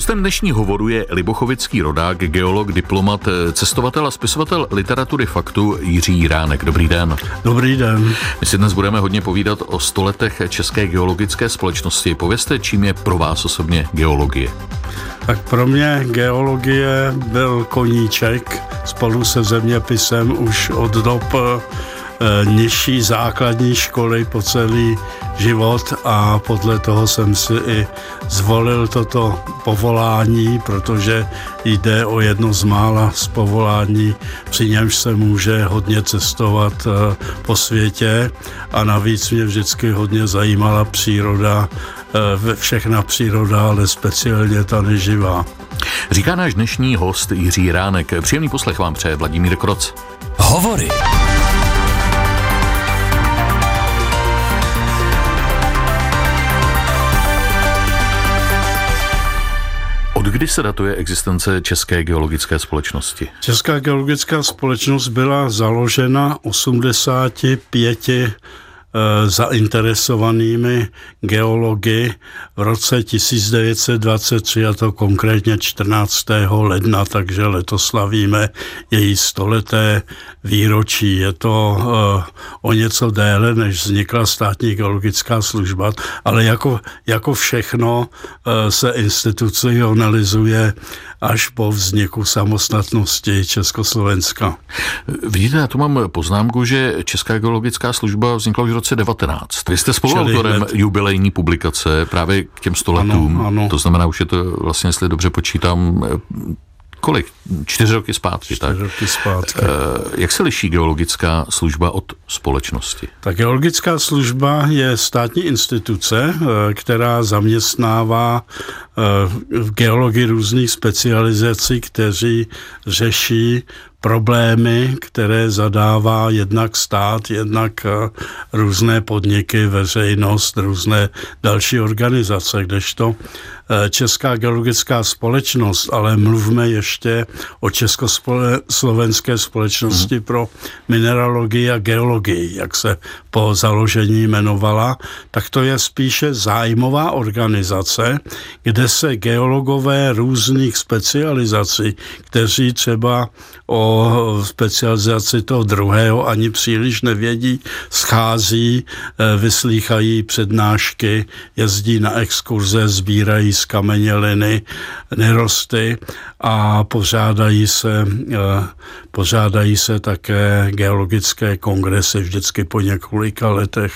Hostem dnešní hovoru je libochovický rodák, geolog, diplomat, cestovatel a spisovatel literatury faktu Jiří Jiránek. Dobrý den. Dobrý den. My si dnes budeme hodně povídat o stoletech České geologické společnosti. Povězte, čím je pro vás osobně geologie? Tak pro mě geologie byl koníček spolu se zeměpisem už od dob Eh, nižší základní školy po celý život a podle toho jsem si i zvolil toto povolání, protože jde o jedno z mála z povolání, při němž se může hodně cestovat eh, po světě a navíc mě vždycky hodně zajímala příroda, eh, všechna příroda, ale speciálně ta neživá. Říká náš dnešní host Jiří Ránek. Příjemný poslech vám přeje Vladimír Kroc. Hovory. Kdy se datuje existence České geologické společnosti? Česká geologická společnost byla založena 85 Eh, zainteresovanými geology v roce 1923, a to konkrétně 14. ledna, takže letos slavíme její stoleté výročí. Je to uh, o něco déle, než vznikla státní geologická služba, ale jako, jako všechno uh, se institucionalizuje až po vzniku samostatnosti Československa. Vidíte, já tu mám poznámku, že Česká geologická služba vznikla už v roce 19. Vy jste spoluautorem jubilejní publikace právě k těm stoletům. Ano, ano. To znamená, už je to vlastně, jestli dobře počítám, kolik? Čtyři roky zpátky, Čtyři tak? roky zpátky. Jak se liší geologická služba od společnosti? Tak geologická služba je státní instituce, eh, která zaměstnává v eh, geologii různých specializací, kteří řeší problémy, které zadává jednak stát, jednak eh, různé podniky, veřejnost, různé další organizace, kdežto eh, Česká geologická společnost, ale mluvme ještě o Československé společnosti hmm. pro mineralogii a geologii, jak se po založení jmenovala, tak to je spíše zájmová organizace, kde se geologové různých specializací, kteří třeba o specializaci toho druhého ani příliš nevědí, schází, eh, vyslýchají přednášky, jezdí na exkurze, sbírají z kameněliny nerosty a pořádají se, eh, pořádají se také geologické kongresy vždycky po několika letech.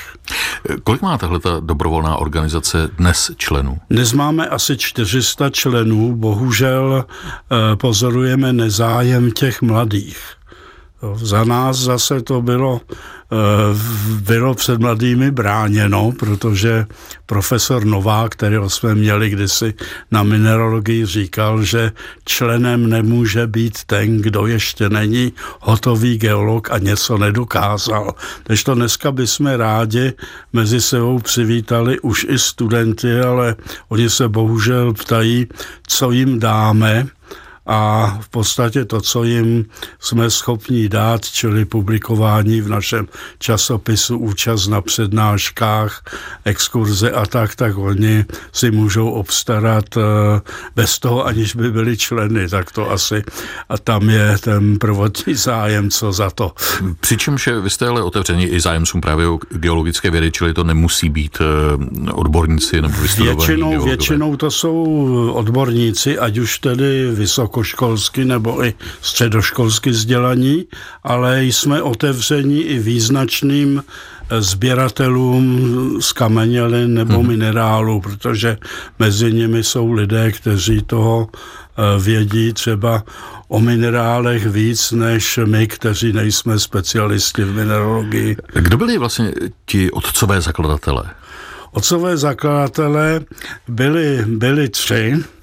Kolik má tahle ta dobrovolná organizace dnes členů? Dnes máme asi 400 členů, bohužel eh, pozorujeme nezájem těch mladých. Za nás zase to bylo, bylo před mladými bráněno, protože profesor Nová, kterého jsme měli kdysi na mineralogii, říkal, že členem nemůže být ten, kdo ještě není hotový geolog a něco nedokázal. Takže to dneska bychom rádi mezi sebou přivítali už i studenty, ale oni se bohužel ptají, co jim dáme, a v podstatě to, co jim jsme schopni dát, čili publikování v našem časopisu, účast na přednáškách, exkurze a tak, tak oni si můžou obstarat eh, bez toho, aniž by byli členy, tak to asi a tam je ten prvotní zájem, co za to. Přičemž vy jste ale otevření i zájemcům právě o geologické vědy, čili to nemusí být eh, odborníci nebo vystudovaní většinou, většinou to jsou odborníci, ať už tedy vysoko vysokoškolsky nebo i středoškolsky vzdělaní, ale jsme otevřeni i význačným eh, sběratelům z kamenělin nebo hmm. minerálu, protože mezi nimi jsou lidé, kteří toho eh, vědí třeba o minerálech víc než my, kteří nejsme specialisti v mineralogii. Kdo byli vlastně ti otcové zakladatelé? Otcové zakladatelé byli, byli tři.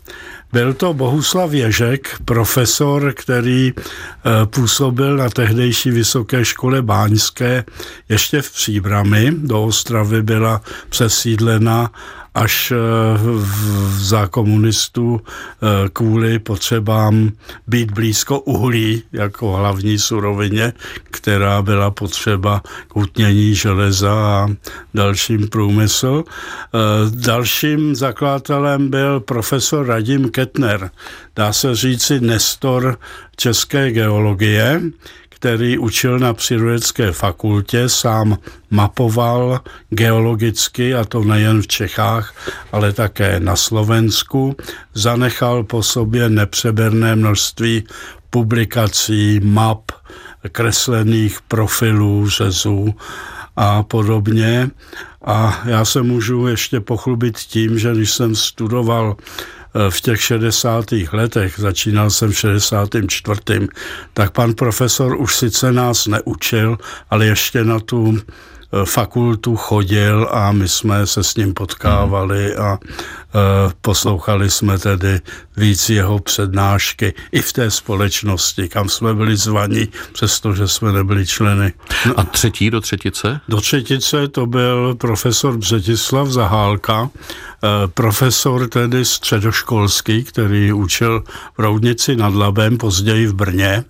Byl to Bohuslav Ježek, profesor, který eh, působil na tehdejší vysoké škole báňské ještě v Příbrami. Do Ostravy byla přesídlena až za komunistů kvůli potřebám být blízko uhlí jako hlavní surovině, která byla potřeba k utnění železa a dalším průmysl. Dalším zakladatelem byl profesor Radim Ketner, dá se říci Nestor české geologie, který učil na přírodecké fakultě, sám mapoval geologicky, a to nejen v Čechách, ale také na Slovensku. Zanechal po sobě nepřeberné množství publikací, map, kreslených profilů řezů a podobně. A já se můžu ještě pochlubit tím, že když jsem studoval v těch 60. letech, začínal jsem v 64., tak pan profesor už sice nás neučil, ale ještě na tu Eh, fakultu chodil a my jsme se s ním potkávali a eh, poslouchali jsme tedy víc jeho přednášky i v té společnosti, kam jsme byli zvaní, přestože jsme nebyli členy. No, a třetí do třetice? Do třetice to byl profesor Břetislav Zahálka, eh, profesor tedy středoškolský, který učil v Roudnici nad Labem, později v Brně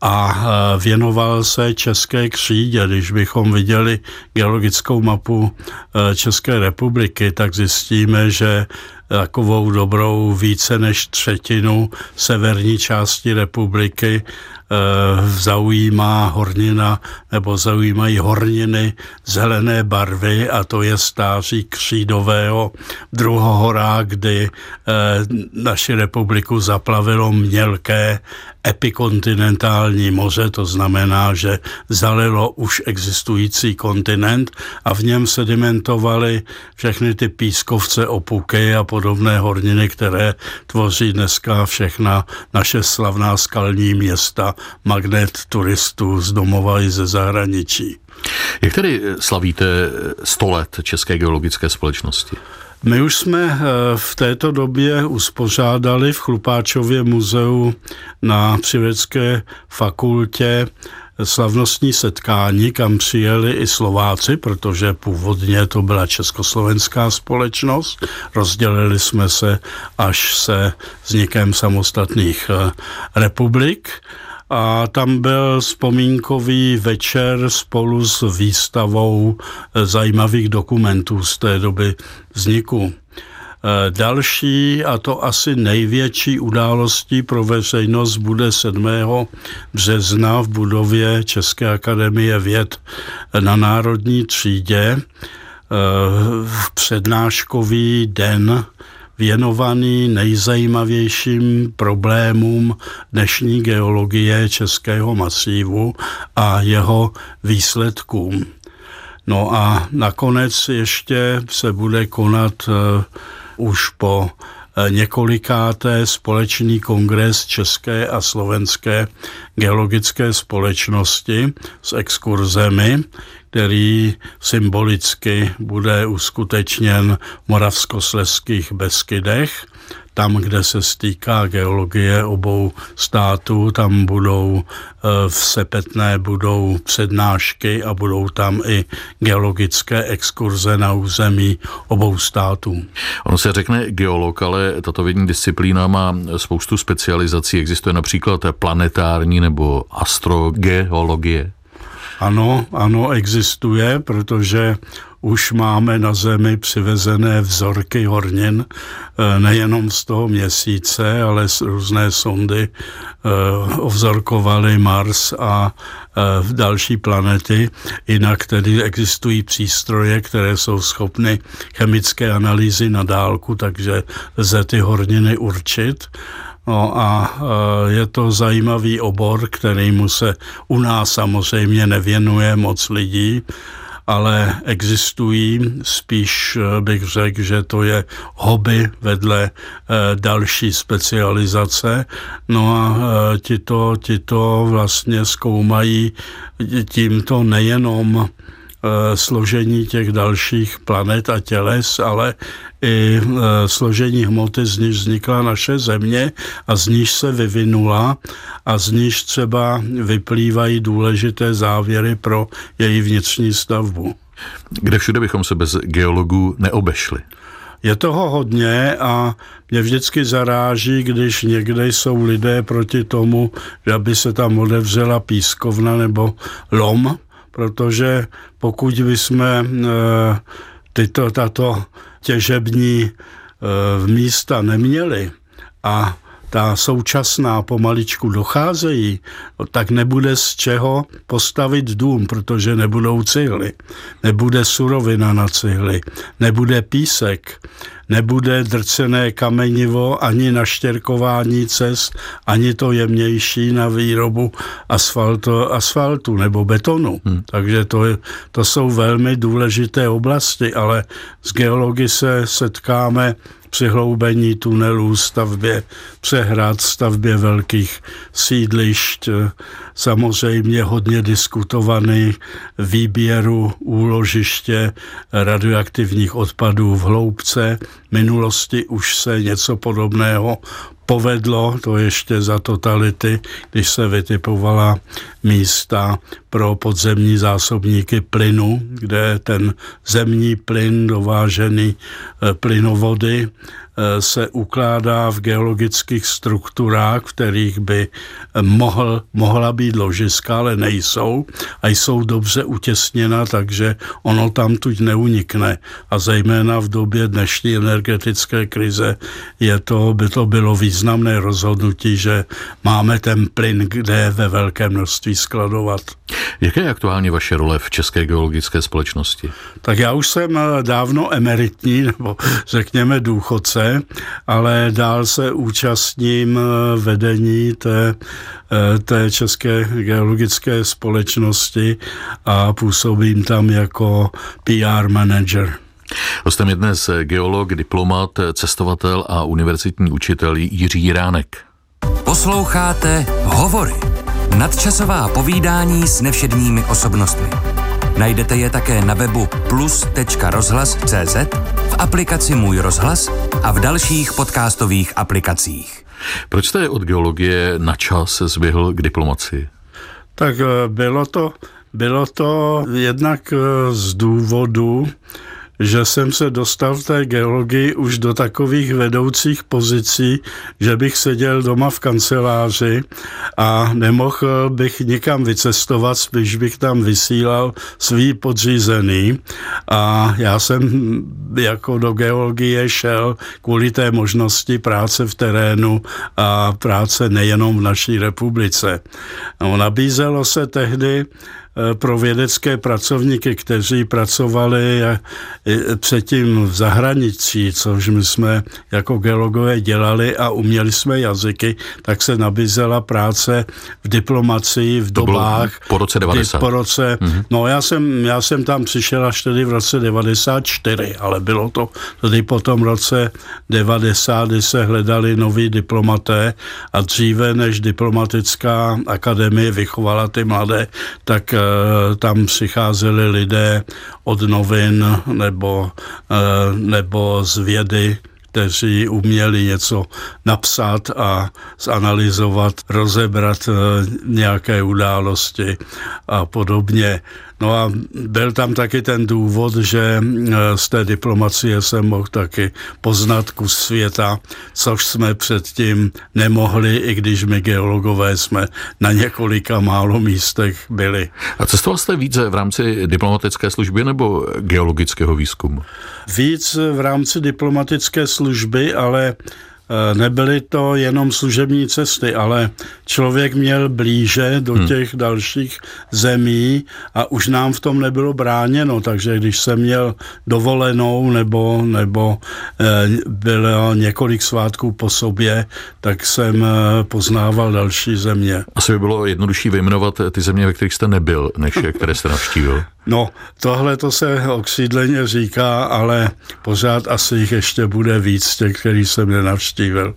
a e, věnoval se České křídě. Když bychom viděli geologickou mapu e, České republiky, tak zjistíme, že takovou dobrou více než třetinu severní části republiky Eh, zaujímá hornina nebo zaujímají horniny zelené barvy a to je stáří křídového druhohora, kdy eh, naši republiku zaplavilo mělké epikontinentální moře, to znamená, že zalilo už existující kontinent a v něm sedimentovaly všechny ty pískovce, opuky a podobné horniny, které tvoří dneska všechna naše slavná skalní města magnet turistů z domova i ze zahraničí. Jak tedy slavíte 100 let České geologické společnosti? My už jsme eh, v této době uspořádali v Chlupáčově muzeu na Přivecké fakultě slavnostní setkání, kam přijeli i Slováci, protože původně to byla československá společnost. Rozdělili jsme se až se vznikem samostatných eh, republik a tam byl vzpomínkový večer spolu s výstavou eh, zajímavých dokumentů z té doby vzniku. Eh, další a to asi největší událostí pro veřejnost bude 7. března v budově České akademie věd na Národní třídě eh, v přednáškový den věnovaný nejzajímavějším problémům dnešní geologie Českého masívu a jeho výsledkům. No a nakonec ještě se bude konat uh, už po eh, několikáté společný kongres České a Slovenské geologické společnosti s exkurzemi, který symbolicky bude uskutečněn v Moravskosleských Beskydech tam, kde se stýká geologie obou států, tam budou eh, v Sepetné budou přednášky a budou tam i geologické exkurze na území obou států. Ono se řekne geolog, ale tato vědní disciplína má spoustu specializací. Existuje například planetární nebo astrogeologie. Ano, ano, existuje, protože už máme na Zemi přivezené vzorky hornin, eh, nejenom z toho měsíce, ale z různé sondy eh, ovzorkovaly Mars a eh, další planety. Jinak tedy existují přístroje, které jsou schopny chemické analýzy na dálku, takže lze ty horniny určit. No a je to zajímavý obor, kterýmu se u nás samozřejmě nevěnuje moc lidí, ale existují, spíš eh, bych řekl, že to je hobby vedle eh, další specializace. No a eh, tito, tito vlastně zkoumají tímto nejenom Eh, složení těch dalších planet a těles, ale i eh, složení hmoty, z níž vznikla naše země a z níž se vyvinula a z níž třeba vyplývají důležité závěry pro její vnitřní stavbu. Kde všude bychom se bez geologů neobešli? Je toho hodně a mě vždycky zaráží, když někde jsou lidé proti tomu, že aby se tam odevřela pískovna nebo lom, protože pokud bychom e, tyto, tato těžební e, místa neměli a ta současná pomaličku docházejí, tak nebude z čeho postavit dům, protože nebudou cihly, nebude surovina na cihly, nebude písek, nebude drcené kamenivo ani na štěrkování cest, ani to jemnější na výrobu asfaltu, asfaltu nebo betonu. Hmm. Takže to, je, to jsou velmi důležité oblasti, ale z geology se setkáme přihloubení tunelů, stavbě přehrad, stavbě velkých sídlišť, samozřejmě hodně diskutovaný výběru úložiště radioaktivních odpadů v hloubce. Minulosti už se něco podobného povedlo, to ještě za totality, když se vytipovala místa pro podzemní zásobníky plynu, kde ten zemní plyn dovážený eh, plynovody Eh, se ukládá v geologických strukturách, v kterých by mohl, mohla být ložiska, ale nejsou a jsou dobře utěsněna, takže ono tam tuď neunikne. A zejména v době dnešní energetické krize je to, by to bylo významné rozhodnutí, že máme ten plyn, kde ve velké množství skladovat. Jaké je aktuálně vaše role v České geologické společnosti? Tak já už jsem eh, dávno emeritní, nebo řekněme důchodce, ale dál se účastním eh, vedení té, eh, té České geologické společnosti a působím tam jako PR manager. Hostem je dnes geolog, diplomat, cestovatel a univerzitní učitel Jiří Jiránek. Posloucháte Hovory Nadčasová povídání s nevšedními osobnostmi. Najdete je také na webu plus.rozhlas.cz, v aplikaci Můj rozhlas a v dalších podcastových aplikacích. Proč jste od geologie na čas zběhl k diplomaci? Tak eh, bylo to, bylo to jednak eh, z důvodu, že jsem se dostal v té geologii už do takových vedoucích pozicí, že bych seděl doma v kanceláři a nemohl bych nikam vycestovat, spíš bych tam vysílal svý podřízený a já jsem jako do geologie šel kvůli té možnosti práce v terénu a práce nejenom v naší republice. No, nabízelo se tehdy Eh, pro vědecké pracovníky, kteří pracovali eh, předtím v zahraničí, což my jsme jako geologové dělali a uměli jsme jazyky, tak se nabízela práce v diplomacii v to dobách. po roce 90. Po roce, mm-hmm. no já jsem, já jsem tam přišel až tedy v roce 94, ale bylo to tedy po tom roce 90, kdy se hledali noví diplomaté a dříve, než diplomatická akademie vychovala ty mladé, tak Eh, tam přicházeli lidé od novin nebo, eh, nebo z vědy, kteří uměli něco napsat a zanalizovat, rozebrat eh, nějaké události a podobně. No a byl tam taky ten důvod, že eh, z té diplomacie jsem mohl taky poznat kus světa, což jsme předtím nemohli, i když my geologové jsme na několika málo místech byli. A cestoval jste více v rámci diplomatické služby nebo geologického výzkumu? Víc v rámci diplomatické služby, ale Eh, nebyly to jenom služební cesty, ale člověk měl blíže do hmm. těch dalších zemí a už nám v tom nebylo bráněno, takže když jsem měl dovolenou nebo, nebo eh, bylo několik svátků po sobě, tak jsem eh, poznával další země. Asi by bylo jednodušší vyjmenovat ty země, ve kterých jste nebyl, než které jste navštívil. No, tohle to se okřídleně říká, ale pořád asi jich ještě bude víc těch, který jsem nenavštívil.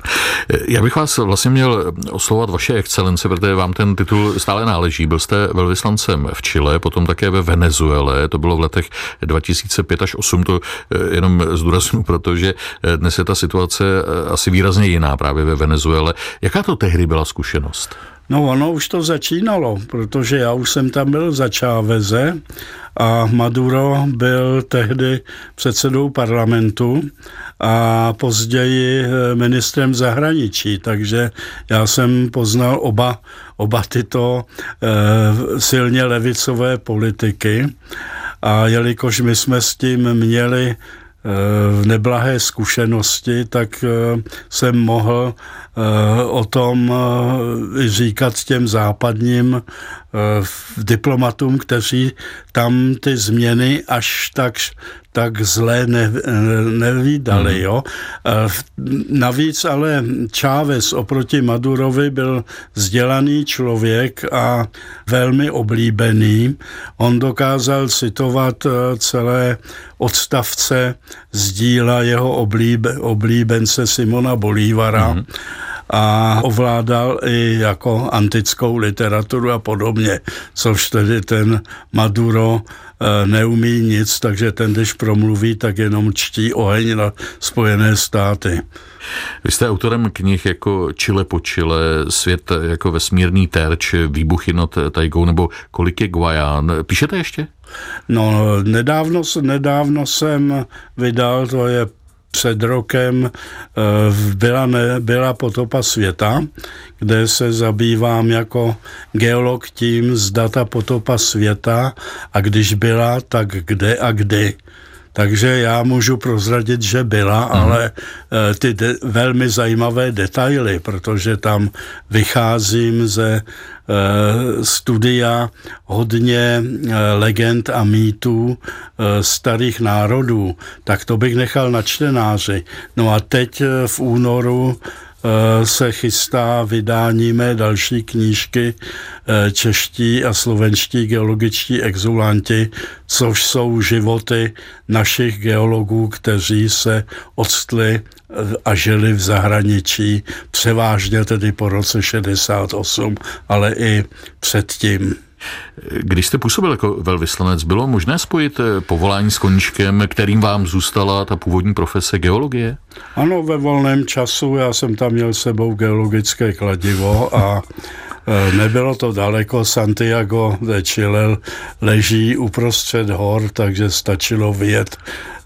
Já bych vás vlastně měl oslovat vaše excelence, protože vám ten titul stále náleží. Byl jste velvyslancem v Chile, potom také ve Venezuele, to bylo v letech 2005 až 8, to eh, jenom zdůraznu, protože eh, dnes je ta situace eh, asi výrazně jiná právě ve Venezuele. Jaká to tehdy byla zkušenost? No ono už to začínalo, protože já už jsem tam byl za Čáveze a Maduro byl tehdy předsedou parlamentu a později eh, ministrem zahraničí, takže já jsem poznal oba, oba tyto eh, silně levicové politiky a jelikož my jsme s tím měli neblahé zkušenosti, tak jsem mohl o tom říkat těm západním diplomatům, kteří tam ty změny až tak tak zlé ne, nevídali. Mm. Jo? Navíc ale Chávez oproti Madurovi byl vzdělaný člověk a velmi oblíbený. On dokázal citovat e, celé odstavce z díla jeho oblíbe, oblíbence Simona Bolívara. Mm a ovládal i jako antickou literaturu a podobně, což tedy ten Maduro Eh, neumí nic, takže ten, když promluví, tak jenom čtí oheň na Spojené státy. Vy jste autorem knih jako Chile po Chile, Svět jako vesmírný terč, Výbuchy nad tajgou nebo Kolik je Guaján. Píšete ještě? No, nedávno, nedávno jsem vydal, to je před rokem eh, byla, ne, byla potopa světa, kde se zabývám jako geolog tím, zda ta potopa světa a když byla, tak kde a kdy. Takže já můžu prozradit, že byla, mm. ale e, ty de- velmi zajímavé detaily, protože tam vycházím ze e, studia hodně e, legend a mýtů e, starých národů, tak to bych nechal na čtenáři. No a teď v únoru Eh, se chystá vydání mé další knížky eh, Čeští a slovenští geologičtí exulanti, což jsou životy našich geologů, kteří se odstli eh, a žili v zahraničí, převážně tedy po roce 68, ale i předtím. Když jste působil jako velvyslanec, bylo možné spojit eh, povolání s koníčkem, kterým vám zůstala ta původní profese geologie? Ano, ve volném času já jsem tam měl sebou geologické kladivo a eh, Nebylo to daleko, Santiago de Chile leží uprostřed hor, takže stačilo vyjet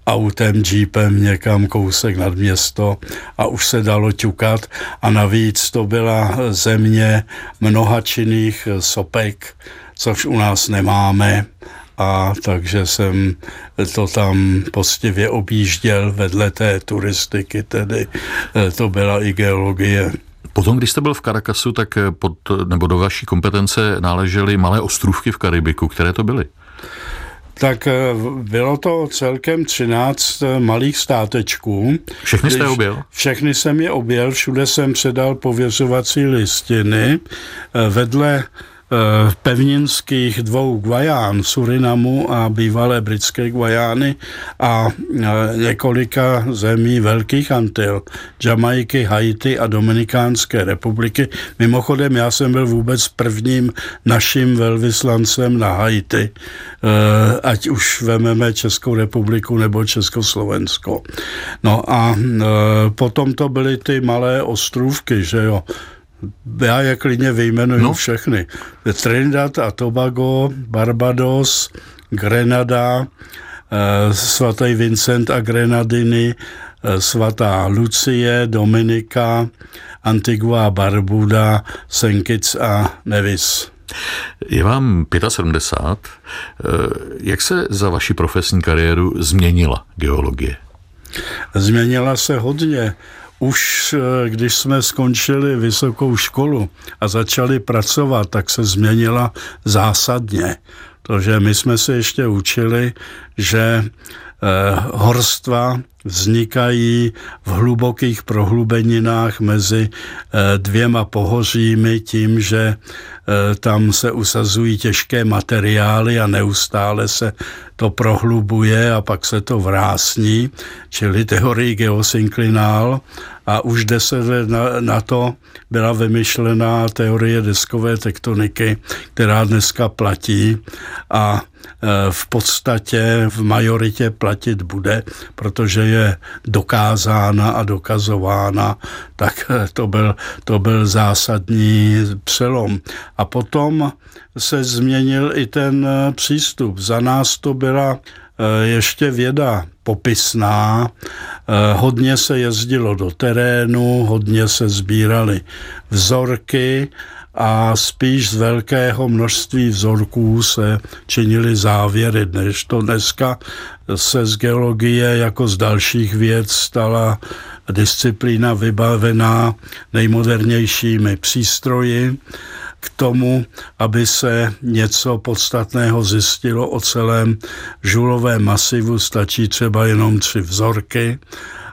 autem, jeepem někam kousek nad město a už se dalo ťukat a navíc to byla země mnoha činných sopek, což u nás nemáme a takže jsem to tam postivě objížděl vedle té turistiky, tedy eh, to byla i geologie. Potom, když jste byl v Caracasu, tak pod, nebo do vaší kompetence náležely malé ostrůvky v Karibiku. Které to byly? tak eh, bylo to celkem 13 eh, malých státečků. Všechny jste objel? Všechny jsem je objel, všude jsem předal pověřovací listiny. Vedle Eh, pevninských dvou Guaján, Surinamu a bývalé britské Guajány a eh, několika zemí Velkých Antil, Jamajky, Haiti a Dominikánské republiky. Mimochodem, já jsem byl vůbec prvním naším velvyslancem na Haiti, eh, ať už vememe Českou republiku nebo Československo. No a potom to byly ty malé ostrůvky, že jo, já je klidně vyjmenuju no. všechny. Trinidad a Tobago, Barbados, Grenada, eh, svatý Vincent a Grenadiny, eh, svatá Lucie, Dominika, Antigua, Barbuda, Senkic a Nevis. Je vám 75. Eh, jak se za vaši profesní kariéru změnila geologie? Změnila se hodně. Už eh, když jsme skončili vysokou školu a začali pracovat, tak se změnila zásadně. Protože my jsme se ještě učili, že eh, horstva vznikají v hlubokých prohlubeninách mezi eh, dvěma pohořími tím, že tam se usazují těžké materiály a neustále se to prohlubuje a pak se to vrásní, čili teorii geosynklinál a už deset let na, na to byla vymyšlená teorie deskové tektoniky, která dneska platí a e, v podstatě v majoritě platit bude, protože je je dokázána a dokazována, tak to byl, to byl zásadní přelom. A potom se změnil i ten přístup. Za nás to byla Eh, ještě věda popisná. Eh, hodně se jezdilo do terénu, hodně se sbíraly vzorky a spíš z velkého množství vzorků se činily závěry, než to dneska se z geologie jako z dalších věd stala disciplína vybavená nejmodernějšími přístroji k tomu, aby se něco podstatného zjistilo o celém žulovém masivu, stačí třeba jenom tři vzorky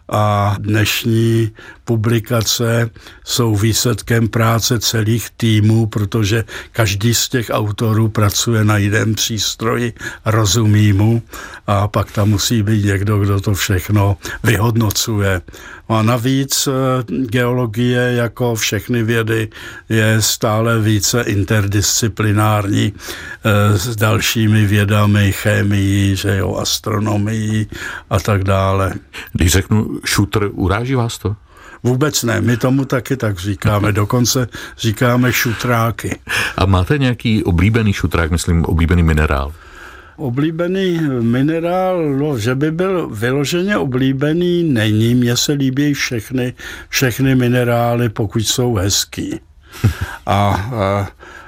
a dnešní publikace jsou výsledkem práce celých týmů, protože každý z těch autorů pracuje na jiném přístroji, rozumí mu a pak tam musí být někdo, kdo to všechno vyhodnocuje. A navíc eh, geologie, jako všechny vědy, je stále více interdisciplinární eh, s dalšími vědami, chemií, že jo, astronomií a tak dále. Když řeknu šutr, uráží vás to? Vůbec ne, my tomu taky tak říkáme, dokonce říkáme šutráky. A máte nějaký oblíbený šutrák, myslím oblíbený minerál? Oblíbený minerál, no, že by byl vyloženě oblíbený, není. Mně se líbí všechny, všechny minerály, pokud jsou hezký. A, a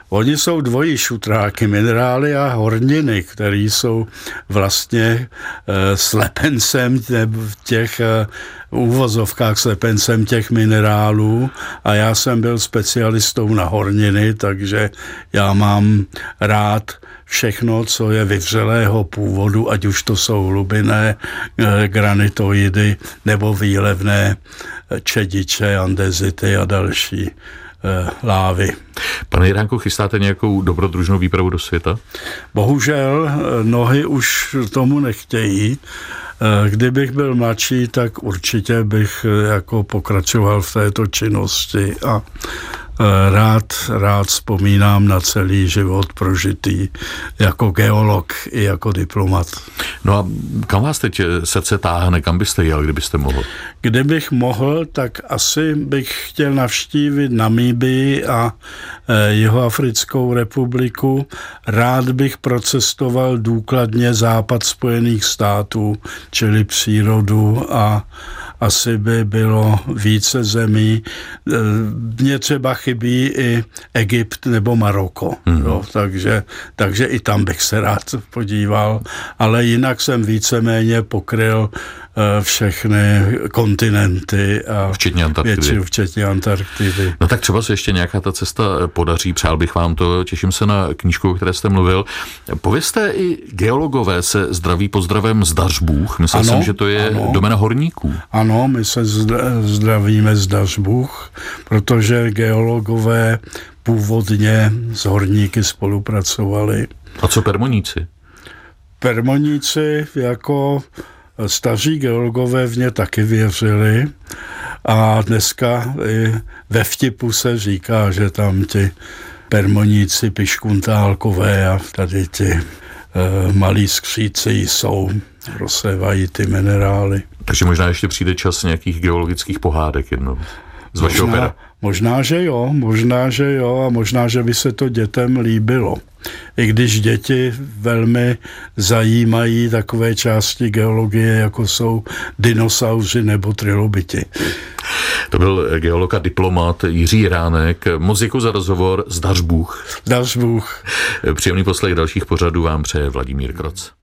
Oni jsou dvojí šutráky, minerály a horniny, které jsou vlastně e, slepencem těch e, úvozovkách slepencem těch minerálů. A já jsem byl specialistou na horniny, takže já mám rád všechno, co je vyvřelého původu, ať už to jsou hlubinné e, granitoidy nebo výlevné čediče, andezity a další. Eh, lávy. Pane Jiránku, chystáte nějakou dobrodružnou výpravu do světa? Bohužel eh, nohy už tomu nechtějí. Eh, kdybych byl mladší, tak určitě bych jako pokračoval v této činnosti a Eh, rád, rád vzpomínám na celý život prožitý jako geolog i jako diplomat. No a kam vás teď srdce táhne, kam byste jel, kdybyste mohl? Kdybych mohl, tak asi bych chtěl navštívit Namíbii a eh, Jihoafrickou republiku. Rád bych procestoval důkladně západ Spojených států, čili přírodu a asi by bylo více zemí. Eh, mně třeba chybí i Egypt nebo Maroko, mm. jo, takže, takže i tam bych se rád podíval, ale jinak jsem víceméně pokryl všechny kontinenty. A včetně Antarktidy. Většinu, včetně Antarktidy. No tak třeba se ještě nějaká ta cesta podaří, přál bych vám to, těším se na knížku, o které jste mluvil. Povězte i geologové se zdraví pozdravem z Dařbůh. Myslel ano, jsem, že to je ano. domena horníků. Ano, my se zdravíme z Dařbůh, protože geologové původně s horníky spolupracovali. A co permoníci? Permoníci jako Staří geologové v ně taky věřili a dneska i ve vtipu se říká, že tam ti permoníci, piškuntálkové a tady ti e, malí skříci jsou, rozsévají ty minerály. Takže možná ještě přijde čas nějakých geologických pohádek jednou z vašeho možná, možná, že jo, možná, že jo a možná, že by se to dětem líbilo i když děti velmi zajímají takové části geologie, jako jsou dinosauři nebo trilobiti. To byl geolog a diplomat Jiří Ránek. Moc děkuji za rozhovor. Zdař Bůh. Zdař Bůh. Příjemný poslech dalších pořadů vám přeje Vladimír Kroc.